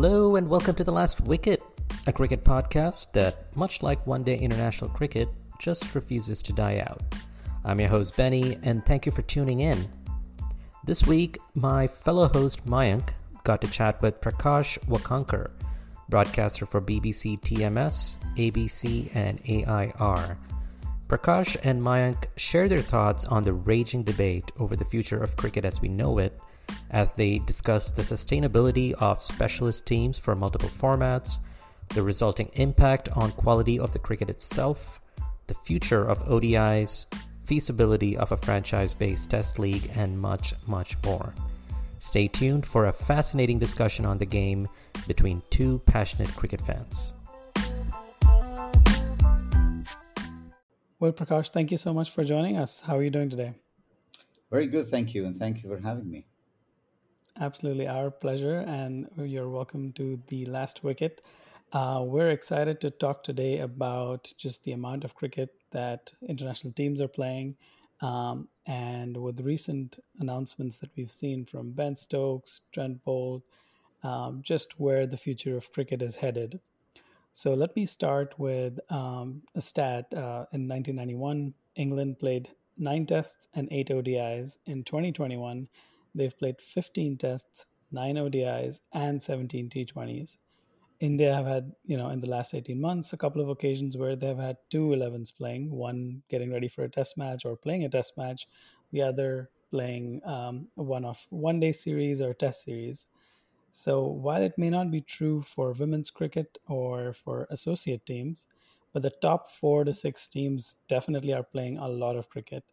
Hello and welcome to The Last Wicket, a cricket podcast that, much like one day international cricket, just refuses to die out. I'm your host, Benny, and thank you for tuning in. This week, my fellow host, Mayank, got to chat with Prakash Wakankar, broadcaster for BBC TMS, ABC, and AIR. Prakash and Mayank share their thoughts on the raging debate over the future of cricket as we know it as they discuss the sustainability of specialist teams for multiple formats, the resulting impact on quality of the cricket itself, the future of ODIs, feasibility of a franchise based test league, and much, much more. Stay tuned for a fascinating discussion on the game between two passionate cricket fans. Well, Prakash, thank you so much for joining us. How are you doing today? Very good, thank you, and thank you for having me. Absolutely, our pleasure, and you're welcome to the last wicket. Uh, we're excited to talk today about just the amount of cricket that international teams are playing, um, and with recent announcements that we've seen from Ben Stokes, Trent Boult, um, just where the future of cricket is headed. So let me start with um, a stat. Uh, in 1991, England played nine tests and eight ODIs. In 2021, They've played 15 tests, 9 ODIs, and 17 T20s. India have had, you know, in the last 18 months, a couple of occasions where they've had two 11s playing, one getting ready for a test match or playing a test match, the other playing um, one of one day series or test series. So while it may not be true for women's cricket or for associate teams, but the top four to six teams definitely are playing a lot of cricket.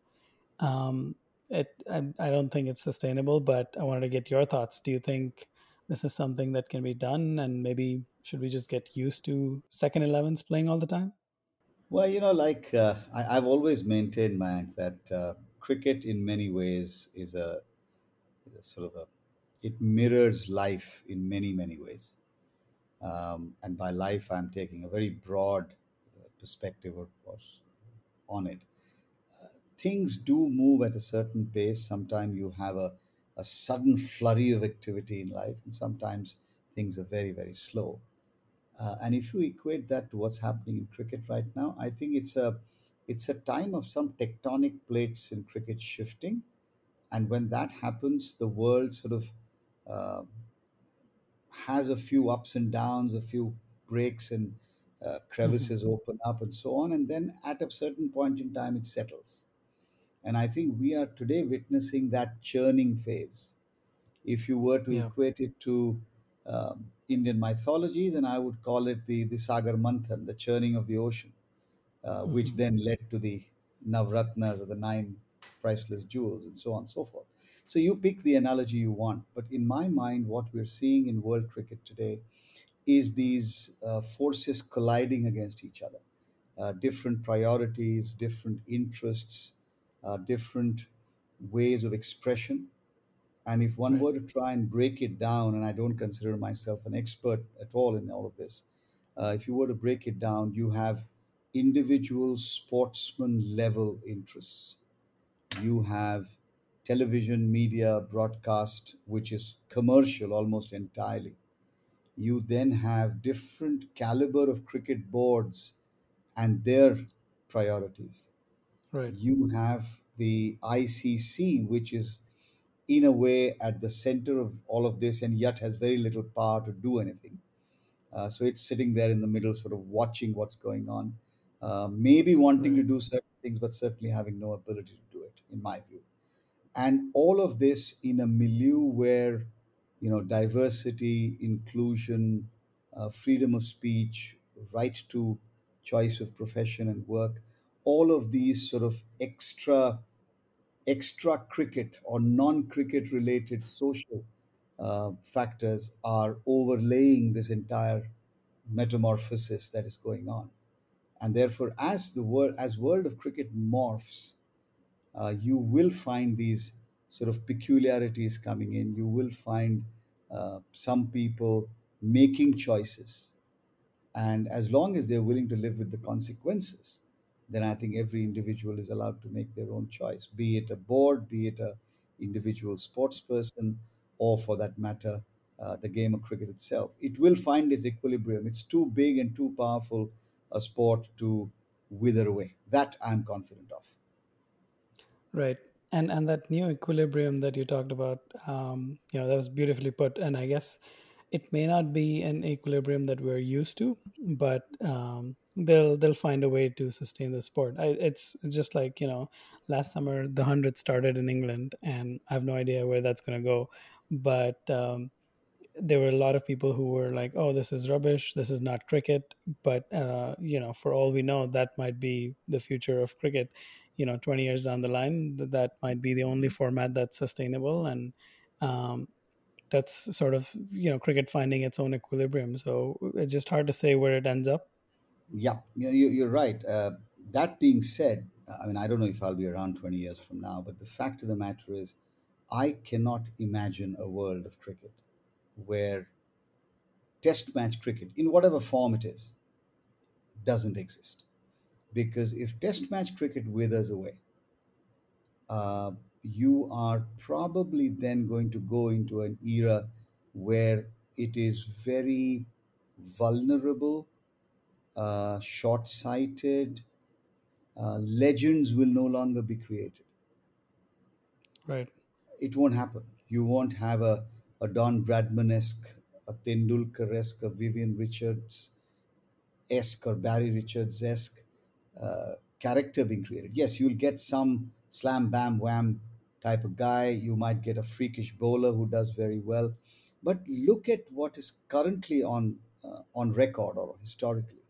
Um, it I, I don't think it's sustainable but i wanted to get your thoughts. Do you think this is something that can be done and maybe should we just get used to second 11s playing all the time? Well you know like uh, I, have always maintained Mayank, that uh, cricket in many ways is a, a, sort of a it mirrors life in many many ways. Um, and by life i'm taking a very broad uh, perspective on it things do move at a certain pace. Sometimes you have a, a sudden flurry of activity in life, and sometimes things are very, very slow. Uh, and if you equate that to what's happening in cricket right now, I think it's a it's a time of some tectonic plates in cricket shifting, and when that happens, the world sort of uh, has a few ups and downs, a few breaks and uh, crevices mm-hmm. open up, and so on, and then at a certain point in time, it settles. And I think we are today witnessing that churning phase. If you were to yeah. equate it to um, Indian mythology, then I would call it the, the Sagar Manthan, the churning of the ocean, uh, mm-hmm. which then led to the Navratnas or the nine priceless jewels and so on and so forth. So you pick the analogy you want. But in my mind, what we're seeing in world cricket today is these uh, forces colliding against each other. Uh, different priorities, different interests, uh, different ways of expression. And if one Right. were to try and break it down, and I don't consider myself an expert at all in all of this, uh, if you were to break it down, you have individual sportsman level interests. You have television, media, broadcast, which is commercial almost entirely. You then have different caliber of cricket boards and their priorities. Right. You have the ICC, which is in a way at the center of all of this and yet has very little power to do anything. Uh, so it's sitting there in the middle, sort of watching what's going on, uh, maybe wanting to do certain things, but certainly having no ability to do it, in my view. And all of this in a milieu where, you know, diversity, inclusion, uh, freedom of speech, right to choice of profession and work, all of these sort of extra extra cricket or non-cricket related social uh, factors are overlaying this entire metamorphosis that is going on. And therefore as the world as world of cricket morphs uh, you will find these sort of peculiarities coming in. You will find uh, some people making choices. And as long as they're willing to live with the consequences then i think every individual is allowed to make their own choice be it a board be it a individual sports person or for that matter uh, the game of cricket itself it will find its equilibrium it's too big and too powerful a sport to wither away that i'm confident of Right. And and that new equilibrium that you talked about, um, you know, that was beautifully put. And I guess it may not be an equilibrium that we're used to, but um, they'll they'll find a way to sustain the sport. I, it's it's just like you know, last summer the hundred started in England, and I have no idea where that's going to go, but um, there were a lot of people who were like, "Oh, this is rubbish. This is not cricket." But uh, you know, for all we know, that might be the future of cricket. You know, twenty years down the line, th- that might be the only format that's sustainable, and um, that's sort of you know cricket finding its own equilibrium. So it's just hard to say where it ends up. Yeah you- you- you're right. Uh, that being said i mean i don't know if i'll be around 20 years from now but the fact of the matter is i cannot imagine a world of cricket where test match cricket in whatever form it is doesn't exist. Because if test match cricket withers away uh, you are probably then going to go into an era where it is very vulnerable uh, short-sighted uh, legends will no longer be created Right. it won't happen. You won't have a, a Don Bradman esque, a Tendulkar esque, a Vivian Richards esque, or Barry Richards esque uh, character being created. Yes, you'll get some slam, bam, wham type of guy. You might get a freakish bowler who does very well. But look at what is currently on uh, on record or historically.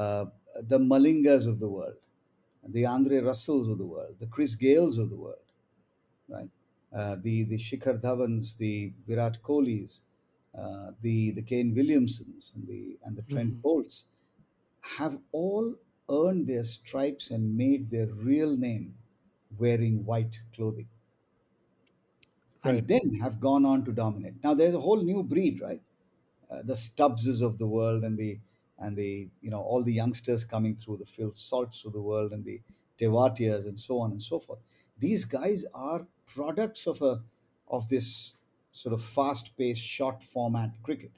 Uh, the Malingas of the world, the Andre Russells of the world, the Chris Gayles of the world right? Uh, the the Shikhar Dhawans, the Virat Kohlis, uh, the the Kane Williamsons, and the and the Trent hmm Boults have all earned their stripes and made their real name wearing white clothing, Right. and then have gone on to dominate. Now there's a whole new breed, right? uh, the Stubbses of the world and the and the you know all the youngsters coming through the Phil Salts of the world and the Tewatias and so on and so forth. These guys are products of a of this sort of fast-paced, short format cricket.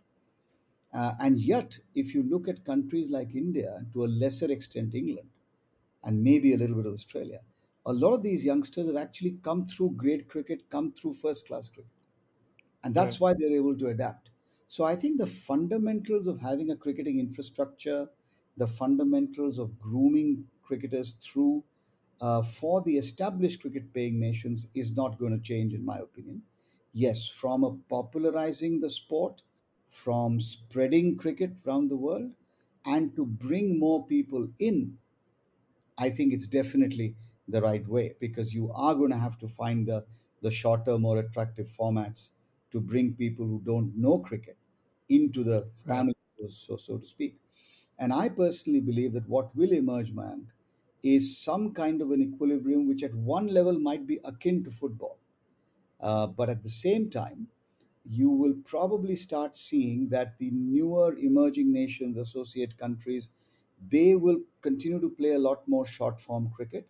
Uh, and yet, if you look at countries like India and to a lesser extent England and maybe a little bit of Australia, a lot of these youngsters have actually come through great cricket, come through first-class cricket and that's why they're able to adapt. So I think the fundamentals of having a cricketing infrastructure, the fundamentals of grooming cricketers through uh, for the established cricket paying nations is not going to change, in my opinion. Yes, from a popularizing the sport, from spreading cricket around the world, and to bring more people in I think it's definitely the right way because you are going to have to find the, the shorter, more attractive formats to bring people who don't know cricket into the family, so, so to speak. And I personally believe that what will emerge, man, is some kind of an equilibrium which at one level might be akin to football. Uh, but at the same time, you will probably start seeing that the newer emerging nations, associate countries, they will continue to play a lot more short form cricket.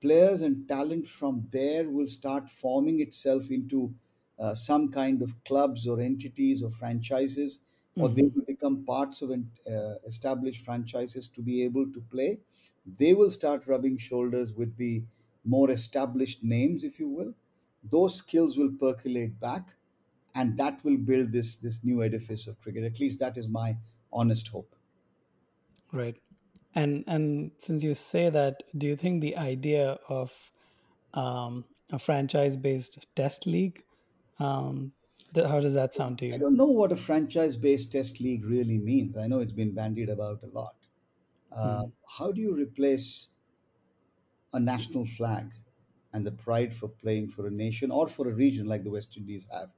Players and talent from there will start forming itself into uh, some kind of clubs or entities or franchises, or they hmm will become parts of uh, established franchises to be able to play. They will start rubbing shoulders with the more established names, if you will. Those skills will percolate back, and that will build this this new edifice of cricket. At least that is my honest hope. Right. And and since you say that, do you think the idea of um, a franchise-based test league, um, th- how does that sound to you? I don't know what a franchise-based test league really means. I know it's been bandied about a lot. Uh, hmm how do you replace a national flag and the pride for playing for a nation or for a region like the West Indies have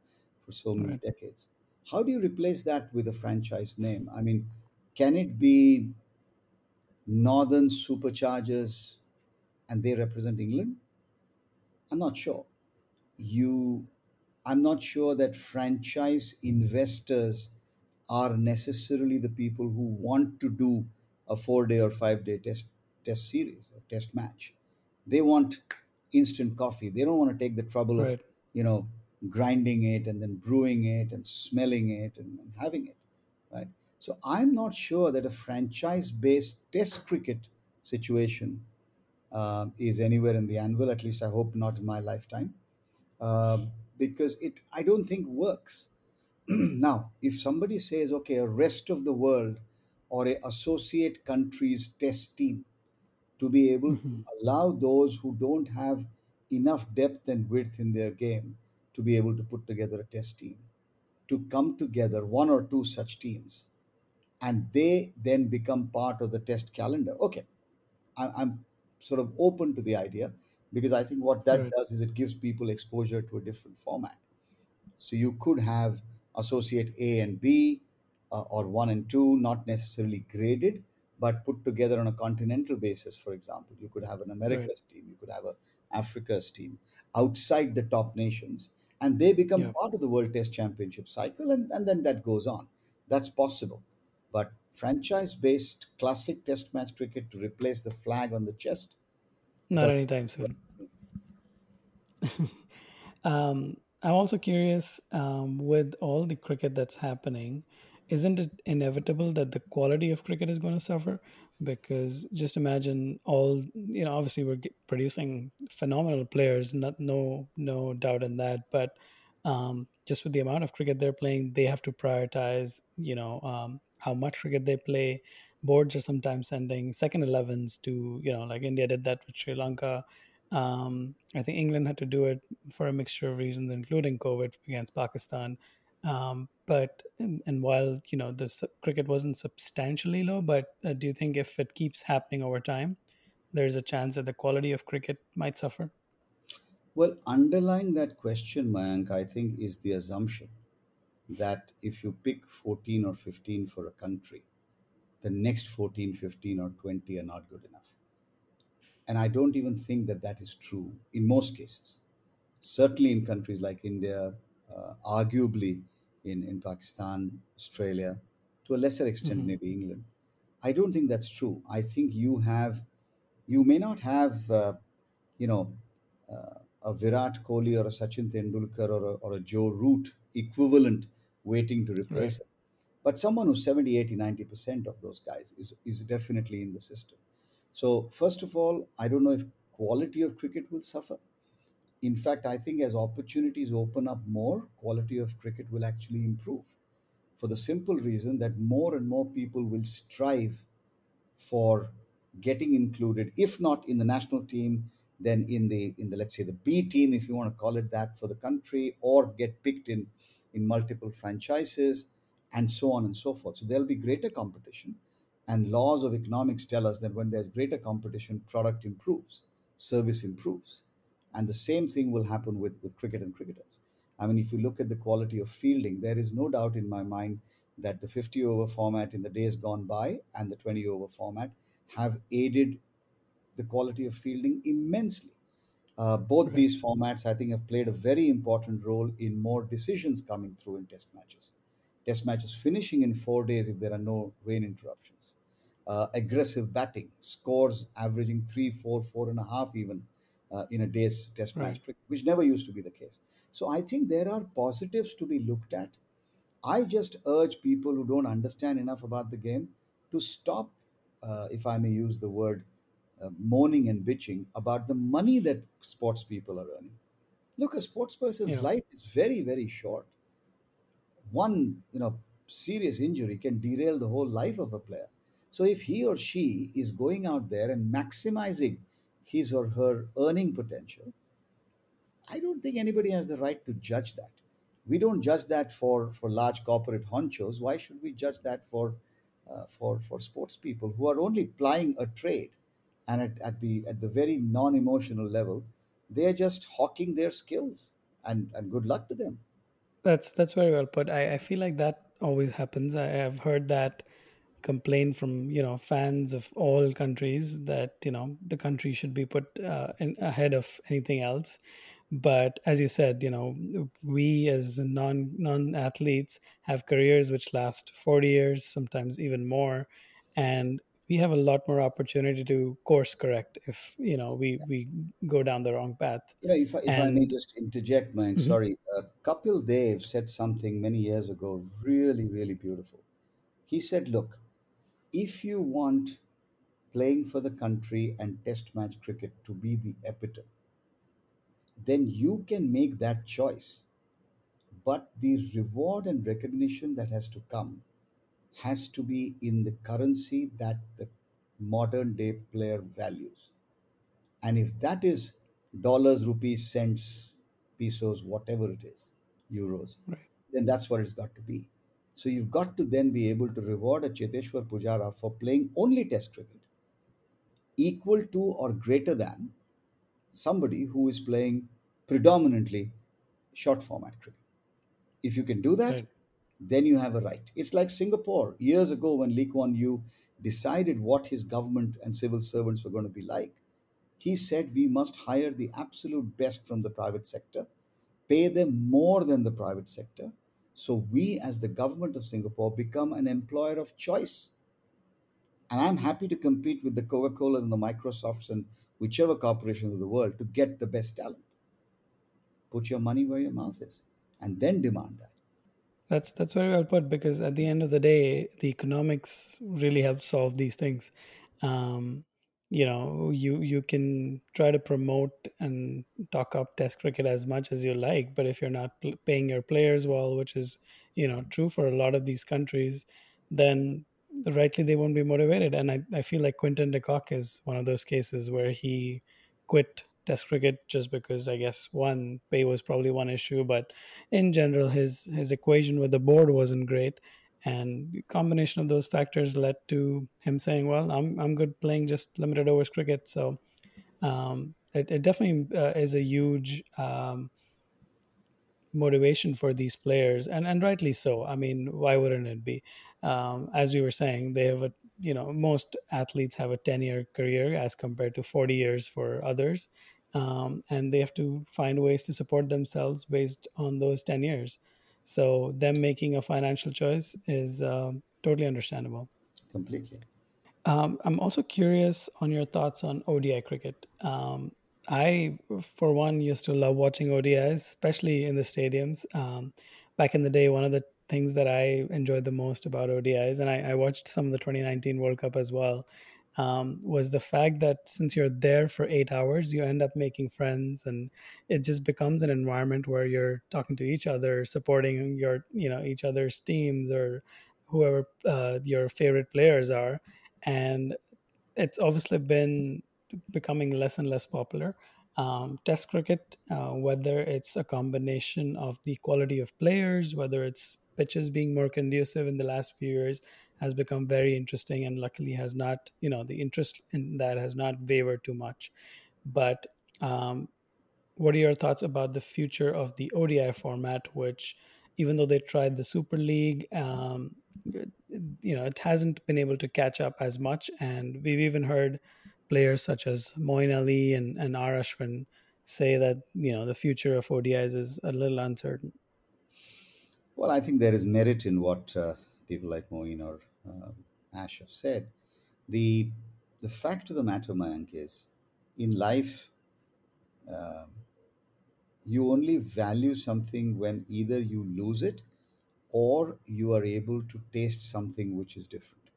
for so many Right. decades? How do you replace that with a franchise name? I mean, can it be Northern Superchargers and they represent England? I'm not sure. You, I'm not sure that franchise investors are necessarily the people who want to do a four day or five day test test series or test match. They want instant coffee. They don't want to take the trouble of, you know, grinding it and then brewing it and smelling it and, and having it, right? So I'm not sure that a franchise based test cricket situation um, is anywhere in the anvil. At least I hope not in my lifetime, um, because it I don't think works. now, if somebody says, okay, a rest of the world or a associate countries test team to be able to hmm allow those who don't have enough depth and width in their game to be able to put together a test team, to come together, one or two such teams, and they then become part of the test calendar. Okay, I- I'm sort of open to the idea because I think what that Right. does is it gives people exposure to a different format. So you could have associate A and B uh, or one and two, not necessarily graded, but put together on a continental basis. For example, you could have an Right. America's team, you could have a Africa's team outside the top nations, and they become Yeah. part of the World Test Championship cycle, and, and then that goes on. That's possible. But franchise-based classic Test match cricket to replace the flag on the chest, Not that's anytime soon. Um, I'm also curious um, with all the cricket that's happening, isn't it inevitable that the quality of cricket is going to suffer? Because just imagine all, you know, obviously we're producing phenomenal players, not no no doubt in that, but um, just with the amount of cricket they're playing, they have to prioritize, you know, um, how much cricket they play. Boards are sometimes sending second 11s to, you know, like India did that with Sri Lanka. Um, I think England had to do it for a mixture of reasons, including COVID against Pakistan. Um, but and, while you know the cricket wasn't substantially low, but uh, do you think if it keeps happening over time, there's a chance that the quality of cricket might suffer? well underlying that question, Mayank, I think is the assumption that if you pick 14 or 15 for a country, the next 14, 15, or 20 are not good enough. And I don't even think that that is true in most cases. Certainly in countries like India, uh, arguably in, in Pakistan, Australia, to a lesser extent, hmm maybe England. I don't think that's true. I think you have, you may not have, uh, you know, uh, a Virat Kohli or a Sachin Tendulkar or a, or a Joe Root equivalent waiting to Right. replace him. But someone who's 70, 80, 90% of those guys is, is definitely in the system. So, first of all, I don't know if quality of cricket will suffer. In fact, I think as opportunities open up more, quality of cricket will actually improve for the simple reason that more and more people will strive for getting included, if not in the national team, then in the in the let's say the B team, if you want to call it that, for the country, or get picked in in multiple franchises, and so on and so forth. So there'll be greater competition, and laws of economics tell us that when there's greater competition, product improves, service improves, and the same thing will happen with with cricket and cricketers. I mean, if you look at the quality of fielding, there is no doubt in my mind that the 50 over format in the days gone by and the 20 over format have aided the quality of fielding immensely. Uh, both Right. these formats, I think, have played a very important role in more decisions coming through in test matches. Test matches finishing in four days if there are no rain interruptions. Uh, aggressive batting, scores averaging three, four, four and a half even uh, in a day's test Right. match cricket, which never used to be the case. So I think there are positives to be looked at. I just urge people who don't understand enough about the game to stop, uh, if I may use the word, uh, moaning and bitching about the money that sports people are earning. Look, a sports person's Yeah. life is very, very short. One, you know, serious injury can derail the whole life of a player. So if he or she is going out there and maximizing his or her earning potential, I don't think anybody has the right to judge that. We don't judge that for, for large corporate honchos. Why should we judge that for uh, for for sports people who are only plying a trade, and at, at the at the very non-emotional level, they are just hawking their skills, and and good luck to them. That's that's very well put. I, I feel like that always happens. I have heard that complaint from you know fans of all countries that you know the country should be put uh, in, ahead of anything else. But as you said, you know we as non non athletes have careers which last forty years, sometimes even more, and we have a lot more opportunity to course correct if you know we we go down the wrong path. You know, if I, if I may just interject, Mike, Mhm. sorry, uh, Kapil Dev said something many years ago, really, really beautiful. He said, "Look, if you want playing for the country and Test match cricket to be the epitome, then you can make that choice. But the reward and recognition that has to come has to be in the currency that the modern day player values. And if that is dollars, rupees, cents, pesos, whatever it is, euros, right, then that's what it's got to be. So you've got to then be able to reward a Cheteshwar Pujara for playing only Test cricket, equal to or greater than somebody who is playing predominantly short format cricket. If you can do that, right, then you have a right. It's like Singapore years ago when Lee Kuan Yew decided what his government and civil servants were going to be like. He said we must hire the absolute best from the private sector, pay them more than the private sector, so we as the government of Singapore become an employer of choice. And I'm happy to compete with the Coca-Colas and the Microsofts and whichever corporations of the world to get the best talent. Put your money where your mouth is and then demand that. That's that's very well put because at the end of the day, the economics really help solve these things. Um, you know, you you can try to promote and talk up Test cricket as much as you like, but if you're not pl- paying your players well, which is you know true for a lot of these countries, then rightly they won't be motivated. And I, I feel like Quinton de Kock is one of those cases where he quit Test cricket just because I guess one pay was probably one issue, but in general his his equation with the board wasn't great. And combination of those factors led to him saying well i'm i'm good playing just limited overs cricket. So um, it, it definitely uh, is a huge um, motivation for these players and and rightly so. I mean why wouldn't it be? Um, as we were saying they have a you know most athletes have a 10 year career as compared to 40 years for others um, and they have to find ways to support themselves based on those 10 years so them making a financial choice is um, totally understandable Completely. um, I'm also curious on your thoughts on ODI cricket. Um, I, for one, used to love watching ODIs, especially in the stadiums. Um, back in the day, one of the things that I enjoyed the most about ODIs, and I, I watched some of the 2019 World Cup as well, um, was the fact that since you're there for eight hours, you end up making friends, and it just becomes an environment where you're talking to each other, supporting your, you know, each other's teams or whoever uh, your favorite players are, and it's obviously been becoming less and less popular. Um, test cricket, uh, whether it's a combination of the quality of players, whether it's pitches being more conducive in the last few years, has become very interesting and luckily has not, you know, the interest in that has not wavered too much. But um, what are your thoughts about the future of the ODI format, which, even though they tried the Super League, um, you know, it hasn't been able to catch up as much. And we've even heard players such as Moeen Ali and, and say that you know the future of ODIs is a little uncertain. Well, I think there is merit in what uh, people like Moeen or uh, Ash have said. The the fact of the matter, Mayank, is in life, um you only value something when either you lose it or you are able to taste something which is different.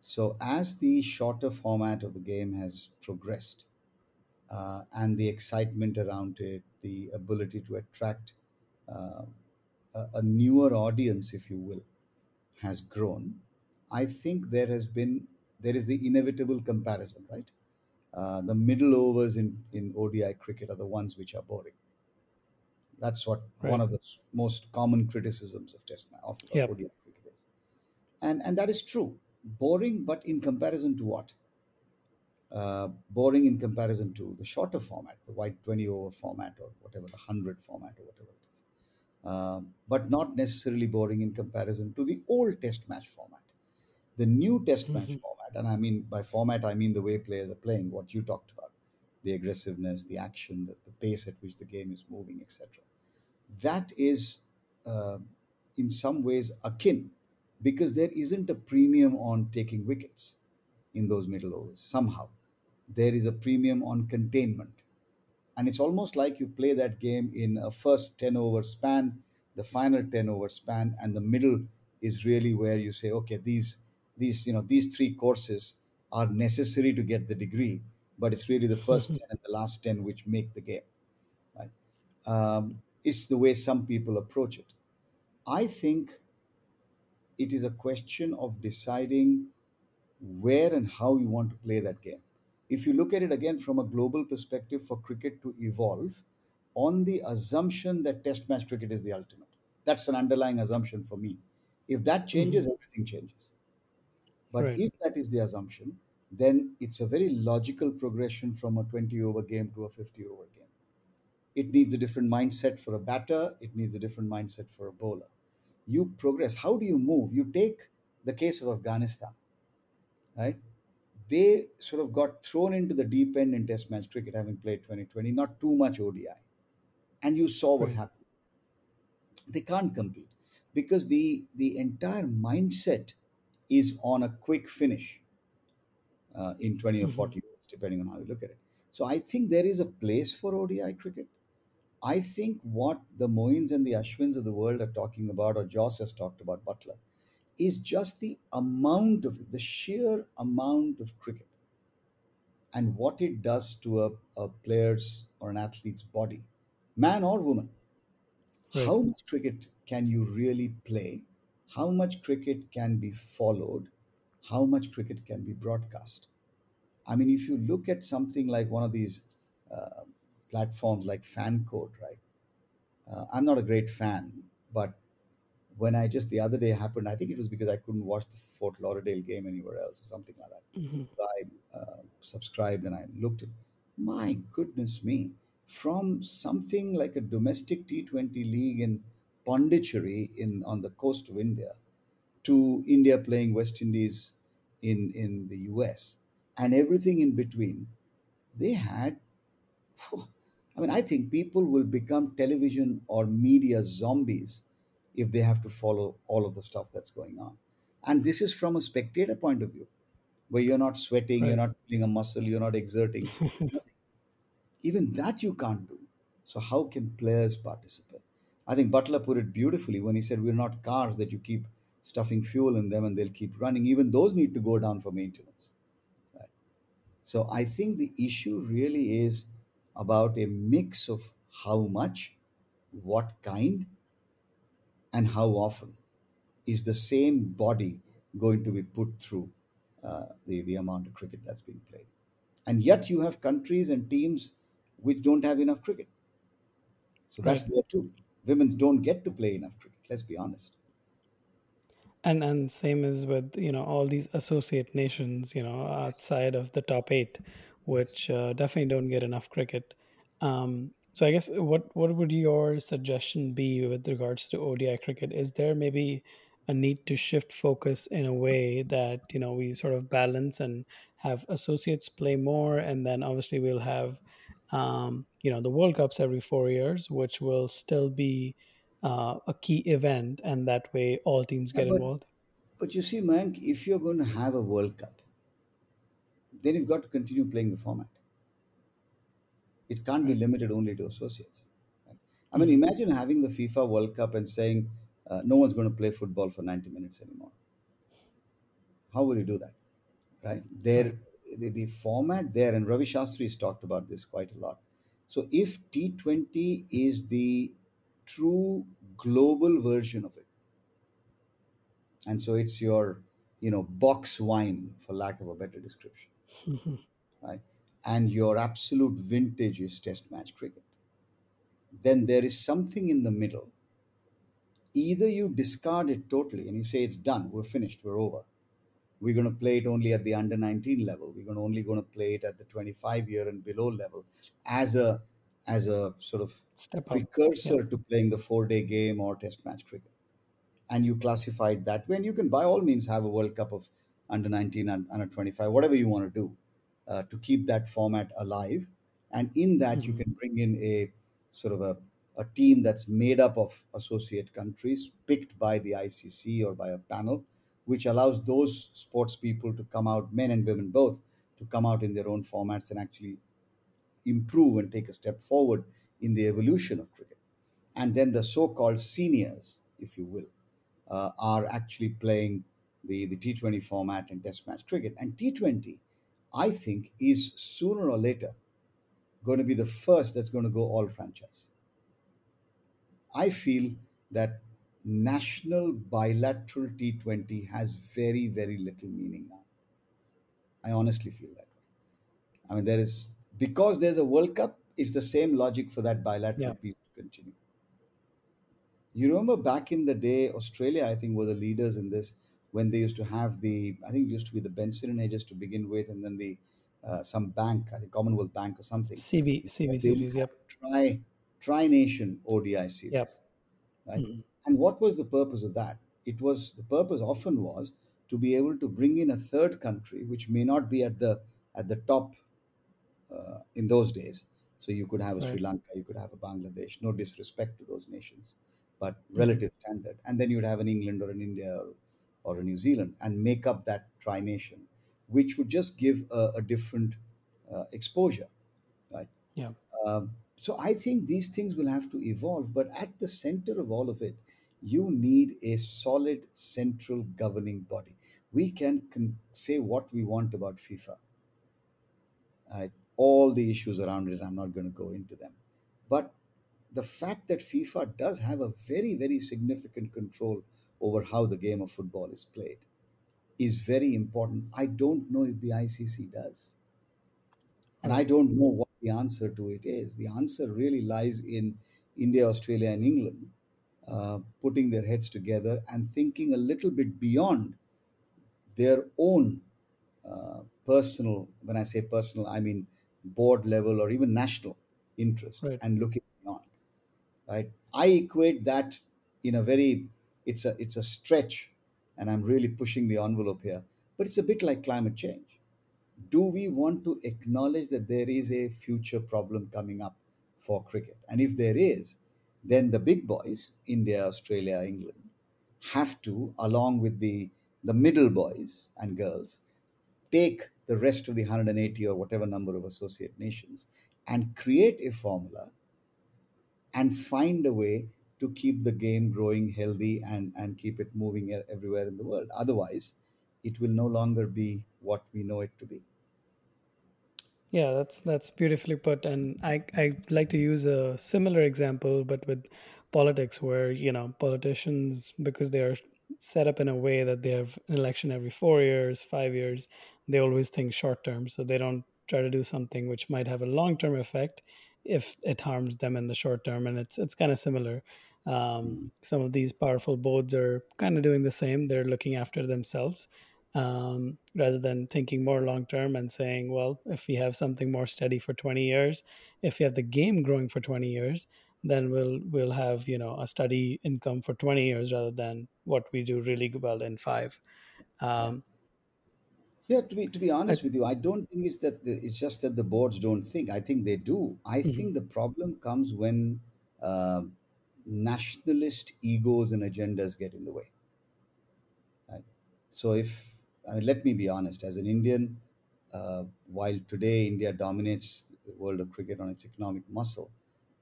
So, as the shorter format of the game has progressed uh, and the excitement around it, the ability to attract uh, a, a newer audience, if you will, has grown, I think there has been there is the inevitable comparison, right? Uh, the middle overs in, in ODI cricket are the ones which are boring. That's what one of the most common criticisms of Test of, of Yep. ODI cricket is, and and that is true. Boring, but in comparison to what? Uh, boring in comparison to the shorter format, the white twenty over format or whatever the hundred format or whatever it is, Um but not necessarily boring in comparison to the old Test match format the new test match Mhm. format, and I mean by format, I mean the way players are playing, what you talked about, the aggressiveness, the action, the, the pace at which the game is moving, etc. That is, uh, in some ways, akin because there isn't a premium on taking wickets in those middle overs. Somehow, there is a premium on containment and it's almost like you play that game in a first 10 over span the final 10 over span and the middle is really where you say okay these these you know these three courses are necessary to get the degree but it's really the first 10 and the last 10 which make the game right um, it's the way some people approach it i think it is a question of deciding where and how you want to play that game. If you look at it again from a global perspective, for cricket to evolve on the assumption that Test match cricket is the ultimate, that's an underlying assumption for me. If that changes, Mhm. everything changes. But Right. if that is the assumption, then it's a very logical progression from a 20 over game to a 50 over game. It needs a different mindset for a batter, it needs a different mindset for a bowler. You progress. How do you move? You take the case of Afghanistan, right? They sort of got thrown into the deep end in Test match cricket, having played 2020, not too much ODI. And you saw what Right. happened. They can't compete because the, the entire mindset is on a quick finish uh, in 20 or Mhm. 40 years, depending on how you look at it. So I think there is a place for ODI cricket. I think what the Moeens and the Ashwins of the world are talking about, or Jos has talked about Buttler, is just the amount of it, the sheer amount of cricket and what it does to a, a player's or an athlete's body, man or woman. Right. How much cricket can you really play? How much cricket can be followed? How much cricket can be broadcast? I mean, if you look at something like one of these uh, platforms like FanCode, right? Uh, I'm not a great fan, but when I just the other day happened, I think it was because I couldn't watch the Fort Lauderdale game anywhere else or something like that. Mhm. So I uh, subscribed and I looked at. My goodness me! From something like a domestic T20 league in Pondicherry in on the coast of India to India playing West Indies in in the US and everything in between, they had Phew. I mean, I think people will become television or media zombies if they have to follow all of the stuff that's going on. And this is from a spectator point of view, where you're not sweating, you're not feeling a muscle, you're not exerting. Even that you can't do. So, how can players participate? I think Buttler put it beautifully when he said, We're not cars that you keep stuffing fuel in them and they'll keep running. Even those need to go down for maintenance. Right? So I think the issue really is about a mix of how much, what kind, and how often is the same body going to be put through uh, the, the amount of cricket that's being played. And yet you have countries and teams which don't have enough cricket. So that's Right. there too. Women don't get to play enough cricket, let's be honest. and and same as with you know all these associate nations you know outside of the top eight which uh, definitely don't get enough cricket um, so i guess what what would your suggestion be with regards to odi cricket is there maybe a need to shift focus in a way that you know we sort of balance and have associates play more, and then obviously we'll have um, you know the World Cups every four years, which will still be uh, a key event, and that way all teams Yeah, get but involved. but you see, Mank, if you're going to have a World Cup, then you've got to continue playing the format. It can't be limited only to associates. right? I mean, hmm imagine having the FIFA World Cup and saying uh, no one's going to play football for 90 minutes anymore. How will you do that? right? There, the, the format there, and Ravi Shastri has talked about this quite a lot. So, if T20 is the true global version of it, and so it's your, you know, box wine, for lack of a better description, right? And your absolute vintage is Test match cricket, then there is something in the middle. Either you discard it totally and you say it's done, we're finished, we're over, we're going to play it only at the under 19 level we're going to only going to play it at the 25 year and below level as a as a sort of Step up. Yeah. precursor to playing the four day game or test match cricket and you classify it that way and you can by all means have a world cup of under 19 and under 25 whatever you want to do uh, to keep that format alive. And in that you hmm can bring in a sort of a, a team that's made up of associate countries picked by the icc or by a panel which allows those sports people to come out men and women both to come out in their own formats and actually improve and take a step forward in the evolution of cricket. And then the so-called seniors if you will uh, are actually playing the, the T20 format and Test match cricket. And T20, I think, is sooner or later going to be the first that's going to go all franchise. I feel that national bilateral T20 has very, very little meaning now. I honestly feel that. I mean, there is, because there's a World Cup, it's the same logic for that Yeah. bilateral piece to continue. You remember back in the day, Australia, I think, were the leaders in this when they used to have the, I think it used to be the Benson and Hedges to begin with, and then the uh, some bank, I think Commonwealth Bank or something. CB CB series. Yep. tri tri nation ODI Yep. series, right? hmm And what was the purpose of that? It was the purpose often was to be able to bring in a third country, which may not be at the at the top uh, in those days. So you could have a Sri Lanka, you could have a Bangladesh. No disrespect to those nations, but hmm relative standard. And then you'd have an England or an India or, or a New Zealand and make up that tri nation, which would just give a, a different uh, exposure, right? Yeah. Um, so I think these things will have to evolve, but at the center of all of it, you need a solid central governing body. We can con- say what we want about FIFA, uh, all the issues around it. I'm not going to go into them, but the fact that FIFA does have a very, very significant control over how the game of football is played is very important. I don't know if the ICC does. And I don't know what the answer to it is. The answer really lies in India, Australia, and England uh, putting their heads together and thinking a little bit beyond their own uh, personal, when I say personal, I mean board level or even national interest Right. and looking beyond, right? I equate that in a very, it's a, it's a stretch and I'm really pushing the envelope here, but it's a bit like climate change do we want to acknowledge that there is a future problem coming up for cricket? And if there is, then the big boys, India, Australia, England, have to, along with the, the middle boys and girls, take the rest of the 180 or whatever number of associate nations and create a formula and find a way to keep the game growing healthy and, and keep it moving everywhere in the world. Otherwise, it will no longer be what we know it to be. Yeah, that's that's beautifully put, and I I like to use a similar example, but with politics, where you know politicians because they are set up in a way that they have an election every four years, five years, they always think short term, so they don't try to do something which might have a long term effect if it harms them in the short term, and it's it's kind of similar. Um, Mm. some of these powerful boards are kind of doing the same. They're looking after themselves um, rather than thinking more long term and saying, well, if we have something more steady for 20 years, if we have the game growing for 20 years, then we'll we'll have you know a steady income for 20 years rather than what we do really well in five. Yeah. Um, Yeah, to be to be I, honest with you, I don't think it's that the, it's just that the boards don't think. I think they do. I Mhm. think the problem comes when uh, nationalist egos and agendas get in the way. Right? So if I mean, let me be honest, as an Indian, uh, while today India dominates the world of cricket on its economic muscle,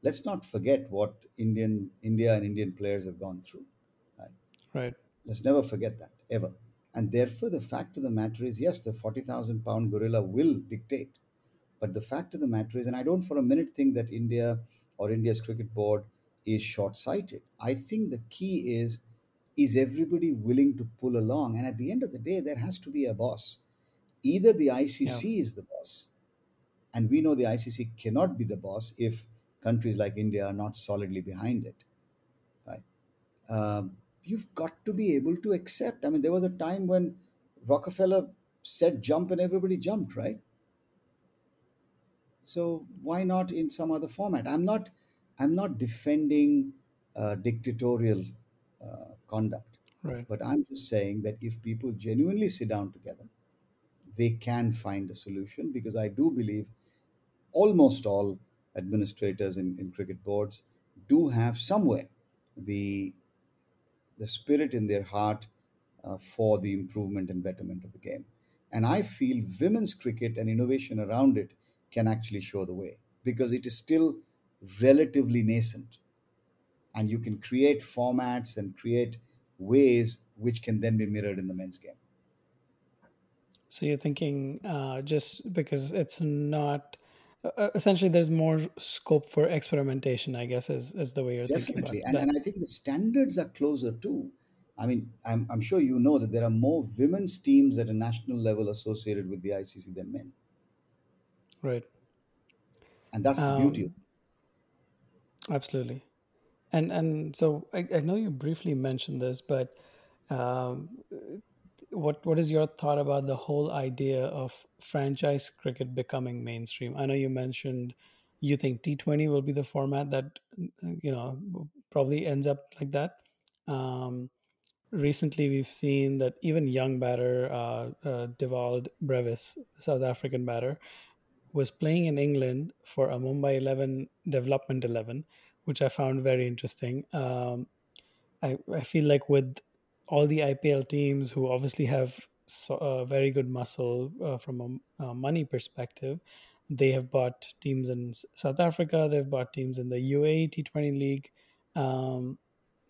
let's not forget what Indian India and Indian players have gone through. Right? right. Let's never forget that ever. And therefore, the fact of the matter is, yes, the forty thousand pound gorilla will dictate. But the fact of the matter is, and I don't for a minute think that India or India's cricket board is short sighted. I think the key is is everybody willing to pull along? And at the end of the day, there has to be a boss. Either the Yeah. ICC is the boss, and we know the ICC cannot be the boss if countries like India are not solidly behind it, right? Um, you've got to be able to accept. I mean, there was a time when Rockefeller said jump and everybody jumped, right? So why not in some other format? I'm not, I'm not defending uh, dictatorial uh, conduct, Right. but I'm just saying that if people genuinely sit down together, they can find a solution because I do believe almost all administrators in, in cricket boards do have somewhere the the spirit in their heart uh, for the improvement and betterment of the game. And I feel women's cricket and innovation around it can actually show the way because it is still relatively nascent. And you can create formats and create ways which can then be mirrored in the men's game. So you're thinking uh, just because it's not uh, uh, essentially there's more scope for experimentation, I guess, is, is the way you're thinking about Definitely. it. And, and I think the standards are closer too. I mean, I'm, I'm sure you know that there are more women's teams at a national level associated with the ICC than men. right. And that's the beauty of Um, absolutely. And and so I, I know you briefly mentioned this, but um, what what is your thought about the whole idea of franchise cricket becoming mainstream? I know you mentioned you think T20 will be the format that you know probably ends up like that. Um, recently, we've seen that even young batter uh, uh, Dewald Brevis, South African batter, was playing in England for a Mumbai 11 development 11, which I found very interesting. Um, I, I feel like with all the IPL teams who obviously have so, uh, very good muscle uh, from a, a money perspective, they have bought teams in South Africa, they've bought teams in the UAE T20 League. Um,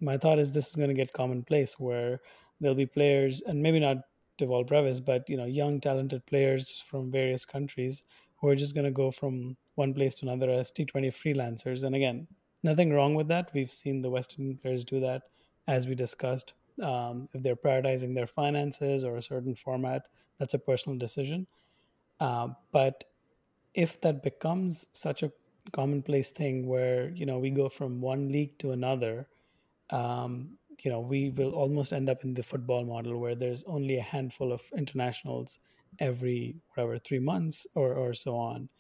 my thought is this is going to get commonplace where there'll be players, and maybe not Dewald Brevis, but you know, young talented players from various countries who are just going to go from one place to another as T20 freelancers. And again, nothing wrong with that. We've seen the West Indian players do that, as we discussed. Um, if they're prioritizing their finances or a certain format, that's a personal decision. Uh, but if that becomes such a commonplace thing where you know we go from one league to another um, you know, we will almost end up in the football model where there's only a handful of internationals every whatever three months or or so on.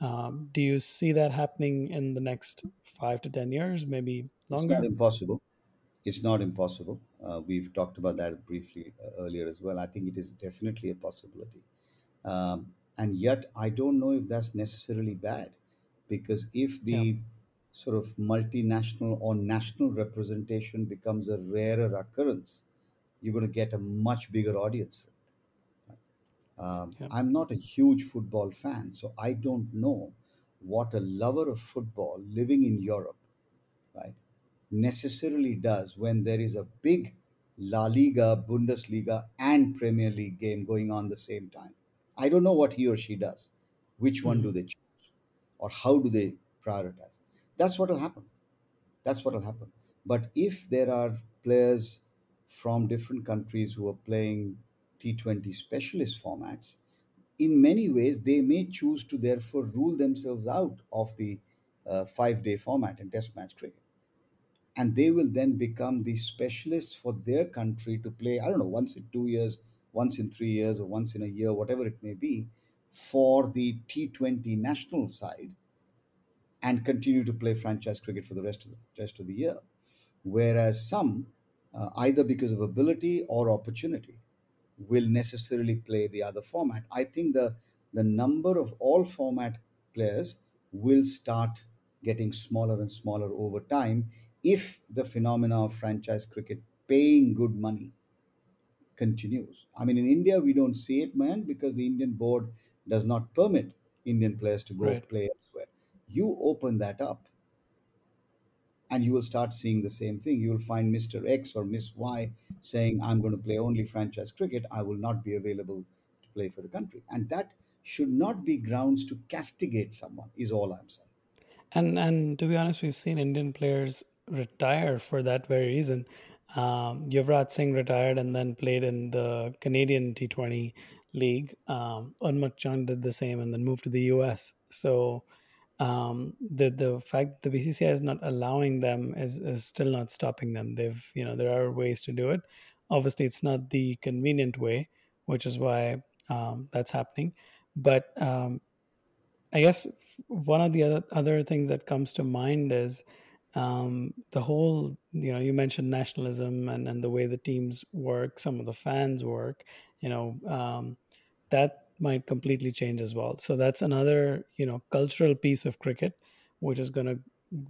Um, do you see that happening in the next five to ten years, maybe longer? It's not impossible. It's not impossible. Uh, we've talked about that briefly uh, earlier as well. I think it is definitely a possibility. Um, and yet, I don't know if that's necessarily bad because if Yeah, the sort of multinational or national representation becomes a rarer occurrence, you're going to get a much bigger audience. Um, yeah, I'm not a huge football fan, so I don't know what a lover of football living in Europe right, necessarily does when there is a big La Liga, Bundesliga, and Premier League game going on the same time. I don't know what he or she does. Which one do hmm they choose? Or how do they prioritize? That's what will happen. That's what will happen. But if there are players from different countries who are playing T20 specialist formats, in many ways, they may choose to therefore rule themselves out of the uh, five day format in Test match cricket. And they will then become the specialists for their country to play i don't know once in 2 years once in 3 years or once in a year whatever it may be for the T20 national side and continue to play franchise cricket for the rest of the rest of the year. Whereas some uh, either because of ability or opportunity will necessarily play the other format. I think the the number of all format players will start getting smaller and smaller over time if the phenomena of franchise cricket paying good money continues. I mean, in India, we don't see it, man, because the Indian board does not permit Indian players to go Right. play elsewhere. You open that up, and you will start seeing the same thing. You will find Mr. X or Miss Y saying, I'm going to play only franchise cricket. I will not be available to play for the country. And that should not be grounds to castigate someone, is all I'm saying. And and to be honest, we've seen Indian players retire for that very reason. Um, Yuvraj Singh retired and then played in the Canadian T20 league. Um, Unmukt Chand did the same and then moved to the US. So um, the the fact the BCCI is not allowing them is, is still not stopping them. They've you know there are ways to do it. Obviously, it's not the convenient way, which is why um, that's happening. But um, I guess one of the other, other things that comes to mind is um, the whole, you know, you mentioned nationalism and, and the way the teams work, some of the fans work, you know, um, that might completely change as well. So that's another, you know, cultural piece of cricket, which is going to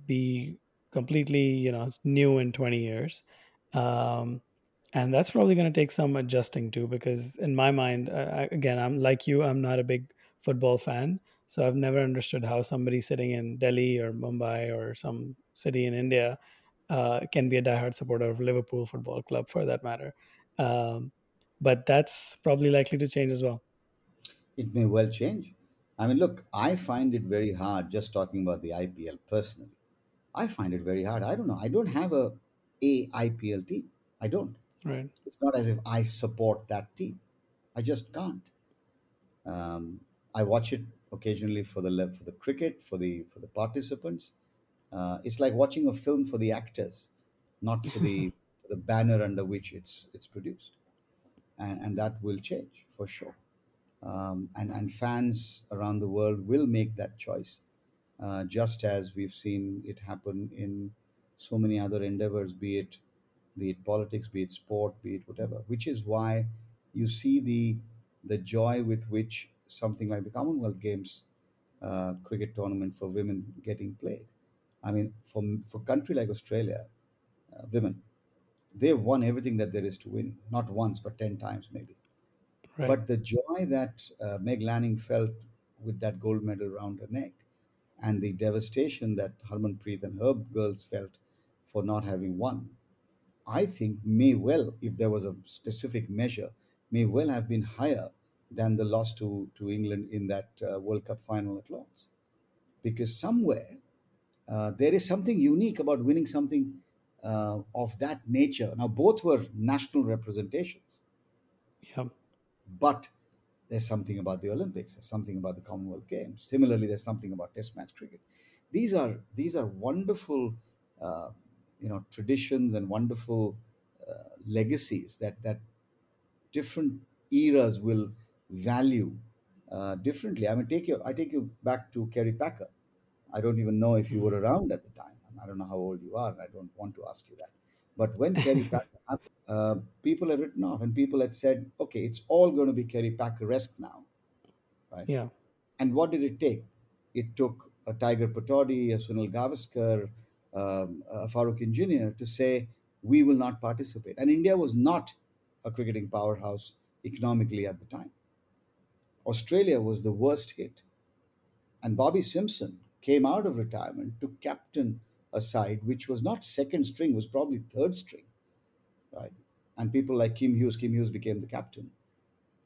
be completely, you know, new in 20 years. Um, and that's probably going to take some adjusting to because in my mind, uh, again, I'm like you, I'm not a big football fan. So I've never understood how somebody sitting in Delhi or Mumbai or some city in India uh, can be a diehard supporter of Liverpool Football Club for that matter. Um, but that's probably likely to change as well. It may well change. I mean, look, I find it very hard just talking about the IPL personally. I find it very hard. I don't know. I don't have a a IPL team. I don't. Right. It's not as if I support that team. I just can't. Um, I watch it occasionally for the le- for the cricket, for the for the participants. Uh, it's like watching a film for the actors, not for the the banner under which it's it's produced, and and that will change for sure. Um, and and fans around the world will make that choice, uh, just as we've seen it happen in so many other endeavors, be it be it politics, be it sport, be it whatever. Which is why you see the the joy with which something like the Commonwealth Games uh, cricket tournament for women getting played. I mean, for for country like Australia, uh, women they've won everything that there is to win, not once but ten times maybe. But the joy that uh, Meg Lanning felt with that gold medal around her neck, and the devastation that Harmanpreet and her girls felt for not having won, I think may well, if there was a specific measure, may well have been higher than the loss to, to England in that uh, World Cup final at Lords. Because somewhere uh, there is something unique about winning something uh, of that nature. Now, both were national representations. But there's something about the Olympics, there's something about the Commonwealth Games. Similarly, there's something about Test match cricket. These are these are wonderful, uh, you know, traditions and wonderful uh, legacies that that different eras will value uh, differently. I mean, take you I take you back to Kerry Packer. I don't even know if you were around at the time. I don't know how old you are. and I don't want to ask you that. But when Kerry Packer happened, uh, people had written off and people had said, okay, it's all going to be Kerry Packer-esque now. Right? Yeah. And what did it take? It took a Tiger Pataudi, a Sunil Gavaskar, um, a Farooq Engineer to say, we will not participate. And India was not a cricketing powerhouse economically at the time. Australia was the worst hit. And Bobby Simpson came out of retirement to captain a side which was not second string, was probably third string, right? And people like Kim Hughes, Kim Hughes became the captain.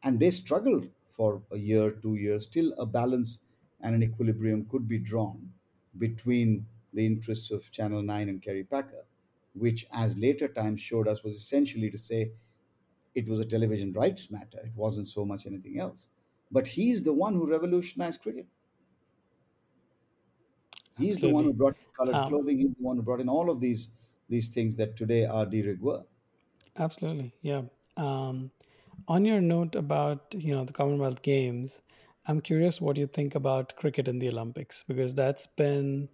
And they struggled for a year, two years, till a balance and an equilibrium could be drawn between the interests of Channel 9 and Kerry Packer, which, as later times showed us, was essentially to say it was a television rights matter. It wasn't so much anything else. But he's the one who revolutionized cricket. He's the one who brought in colored Um, clothing. He's the one who brought in all of these these things that today are de rigueur. Absolutely, yeah. Um, on your note about you know the Commonwealth Games, I'm curious what you think about cricket in the Olympics because that's been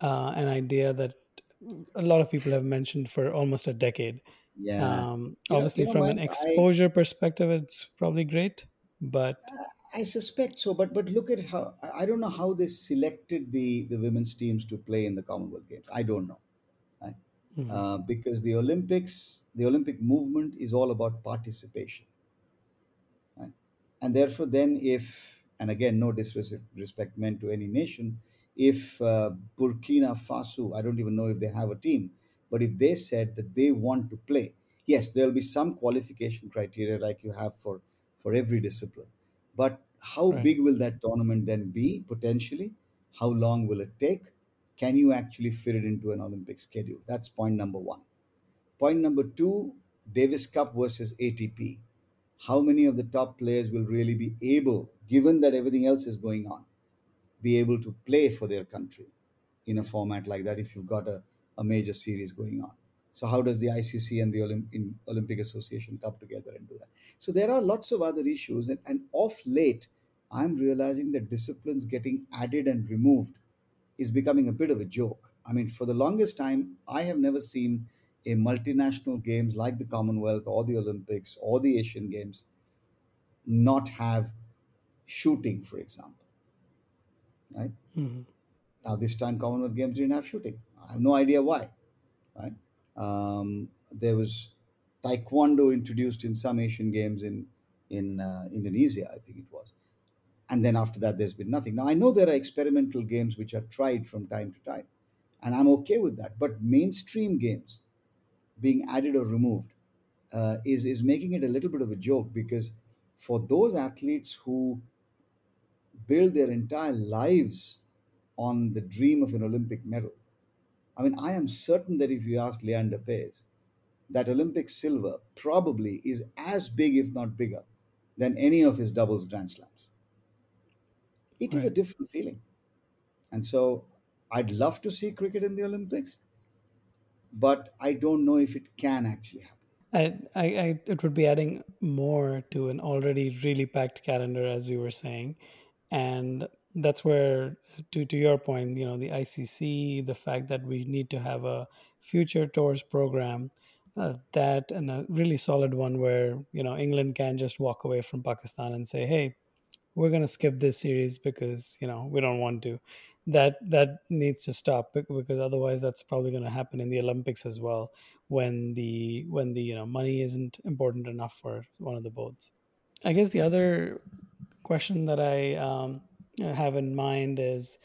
uh, an idea that a lot of people have mentioned for almost a decade. Yeah. Um, You know, obviously, you know, from an Mike, I exposure perspective, it's probably great, but I suspect so, but but look at how I don't know how they selected the the women's teams to play in the Commonwealth Games. I don't know, right? Mhm, Uh, because the Olympics, the Olympic movement is all about participation. right? And therefore, then, if, and again, no disrespect meant to any nation, if uh, Burkina Faso, I don't even know if they have a team, but if they said that they want to play, yes, there'll be some qualification criteria like you have for, for every discipline. But how right. big will that tournament then be potentially? How long will it take? Can you actually fit it into an Olympic schedule? That's point number one. Point number two Davis Cup versus ATP how many of the top players will really be able, given that everything else is going on, be able to play for their country in a format like that if you've got a, a major series going on? So, how does the ICC and the Olymp- Olympic Association come together and do that? So, there are lots of other issues. And, and off late, I'm realizing that disciplines getting added and removed is becoming a bit of a joke. I mean, for the longest time, I have never seen a multinational games like the Commonwealth or the Olympics or the Asian Games not have shooting, for example. Right Mhm, now, this time Commonwealth Games didn't have shooting. I have no idea why. Right, um, there was Taekwondo introduced in some Asian Games in in uh, Indonesia, I think it was, and then after that, there's been nothing. Now, I know there are experimental games which are tried from time to time, and I'm okay with that. But mainstream games being added or removed uh, is is making it a little bit of a joke because for those athletes who build their entire lives on the dream of an Olympic medal, I mean, I am certain that if you ask Leander Paes, that Olympic silver probably is as big, if not bigger, than any of his doubles Grand Slams. It is a different feeling. And so I'd love to see cricket in the Olympics, but I don't know if it can actually happen. I, I, I, it would be adding more to an already really packed calendar, as we were saying, and that's where, to to your point, you know, the ICC, the fact that we need to have a future tours program, uh, that and a really solid one where you know England can just walk away from Pakistan and say, hey, we're going to skip this series because you know we don't want to that that needs to stop because otherwise that's probably going to happen in the olympics as well when the when the you know money isn't important enough for one of the boats. I guess the other question that i um, have in mind is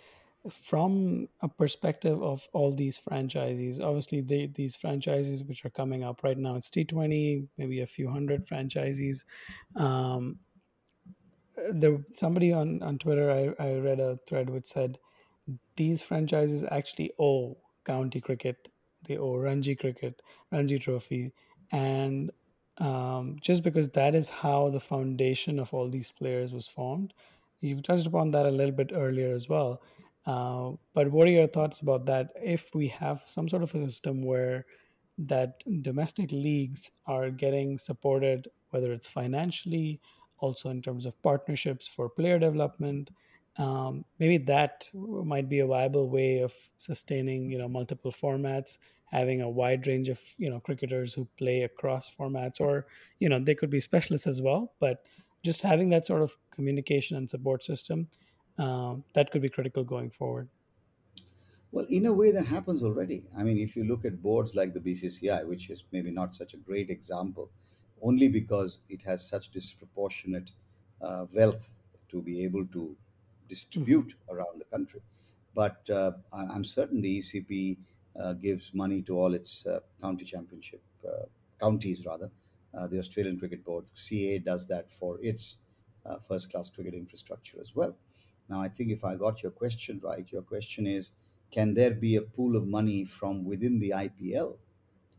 from a perspective of all these franchises obviously they, these franchises which are coming up right now it's t20 maybe a few hundred franchises um, there somebody on on Twitter I, I read a thread which said these franchises actually owe county cricket, they owe Ranji cricket, Ranji Trophy, and um, just because that is how the foundation of all these players was formed. You touched upon that a little bit earlier as well. Uh, but what are your thoughts about that? If we have some sort of a system where that domestic leagues are getting supported, whether it's financially, also in terms of partnerships for player development, um, maybe that might be a viable way of sustaining you know multiple formats having a wide range of you know cricketers who play across formats or you know they could be specialists as well but just having that sort of communication and support system um, that could be critical going forward Well, in a way, that happens already. I mean, if you look at boards like the BCCI, which is maybe not such a great example, only because it has such disproportionate uh, wealth to be able to distribute around the country. But uh, I- I'm certain the ECB uh, gives money to all its uh, county championship uh, counties, rather. Uh, the Australian Cricket Board, CA, does that for its uh, first class cricket infrastructure as well. Now, I think if I got your question right, your question is can there be a pool of money from within the IPL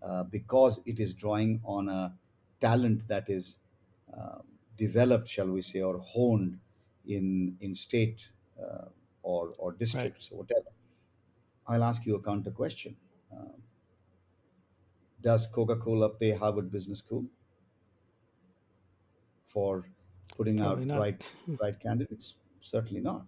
uh, because it is drawing on a talent that is uh, developed, shall we say, or honed in in state uh, or or right districts or whatever. I'll ask you a counter question. Um, does Coca-Cola pay Harvard Business School for putting probably out not right right candidates? Certainly not.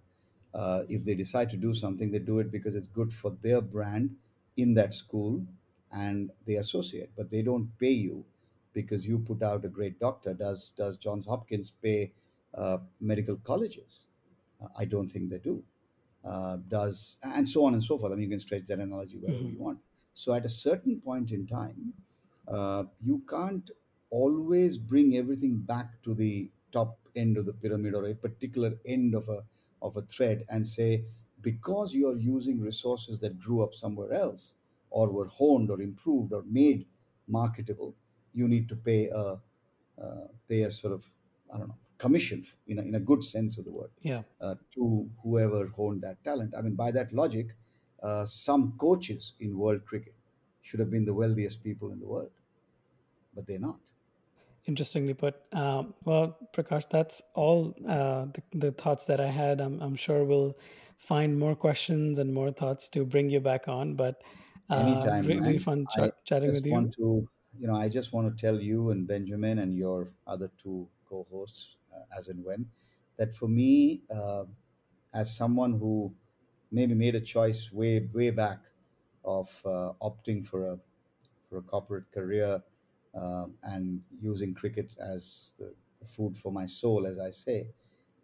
Uh, if they decide to do something, they do it because it's good for their brand in that school and they associate, but they don't pay you because you put out a great doctor. Does does Johns Hopkins pay medical colleges? Uh, I don't think they do. Uh, does and so on and so forth. I mean, you can stretch that analogy wherever Mhm. you want. So at a certain point in time, uh, you can't always bring everything back to the top end of the pyramid or a particular end of a of a thread and say because you are using resources that grew up somewhere else or were honed or improved or made marketable, you need to pay a uh, pay a sort of I don't know commission in a, in a good sense of the word Yeah. uh, to whoever honed that talent. I mean, by that logic, uh, some coaches in world cricket should have been the wealthiest people in the world, but they're not. Interestingly put. Um, well, Prakash, that's all uh, the, the thoughts that I had. I'm, I'm sure we'll find more questions and more thoughts to bring you back on. But uh, Anytime, really fun I chatting just with you. want to, you know, I just want to tell you and Benjamin and your other two co-hosts, as and when, that for me, uh, as someone who maybe made a choice way way back of uh, opting for a for a corporate career and using cricket as the, the food for my soul, as I say,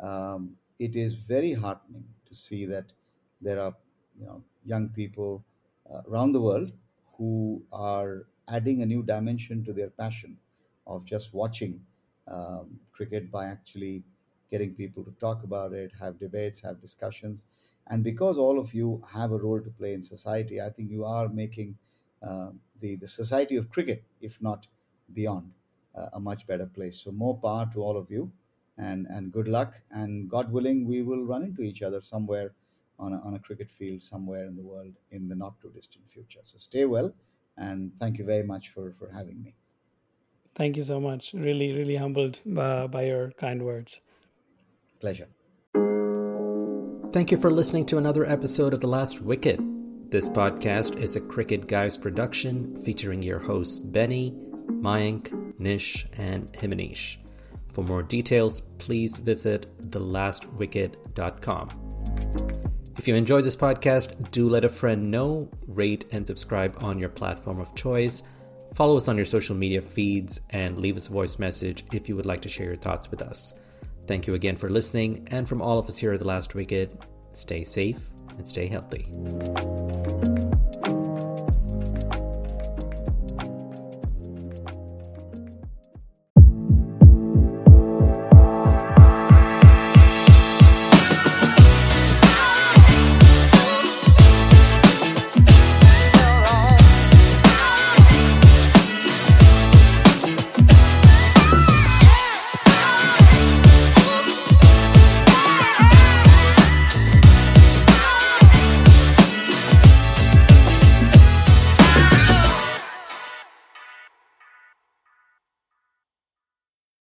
um, it is very heartening to see that there are you know young people uh, around the world who are adding a new dimension to their passion of just watching um, cricket by actually getting people to talk about it, have debates, have discussions. And because all of you have a role to play in society, I think you are making uh, the, the society of cricket, if not beyond, uh, a much better place. So, more power to all of you and, and good luck. And God willing, we will run into each other somewhere on a, on a cricket field somewhere in the world in the not too distant future. So, stay well. And thank you very much for, for having me. Thank you so much. Really, really humbled uh, by your kind words. Pleasure. Thank you for listening to another episode of The Last Wicket. This podcast is a Cricket Guys production featuring your hosts Benny, Mayank, Nish, and Himanish. For more details, please visit thelastwicket.com. If you enjoyed this podcast, do let a friend know, rate, and subscribe on your platform of choice. Follow us on your social media feeds and leave us a voice message if you would like to share your thoughts with us. Thank you again for listening, and from all of us here at The Last Wicket, stay safe and stay healthy.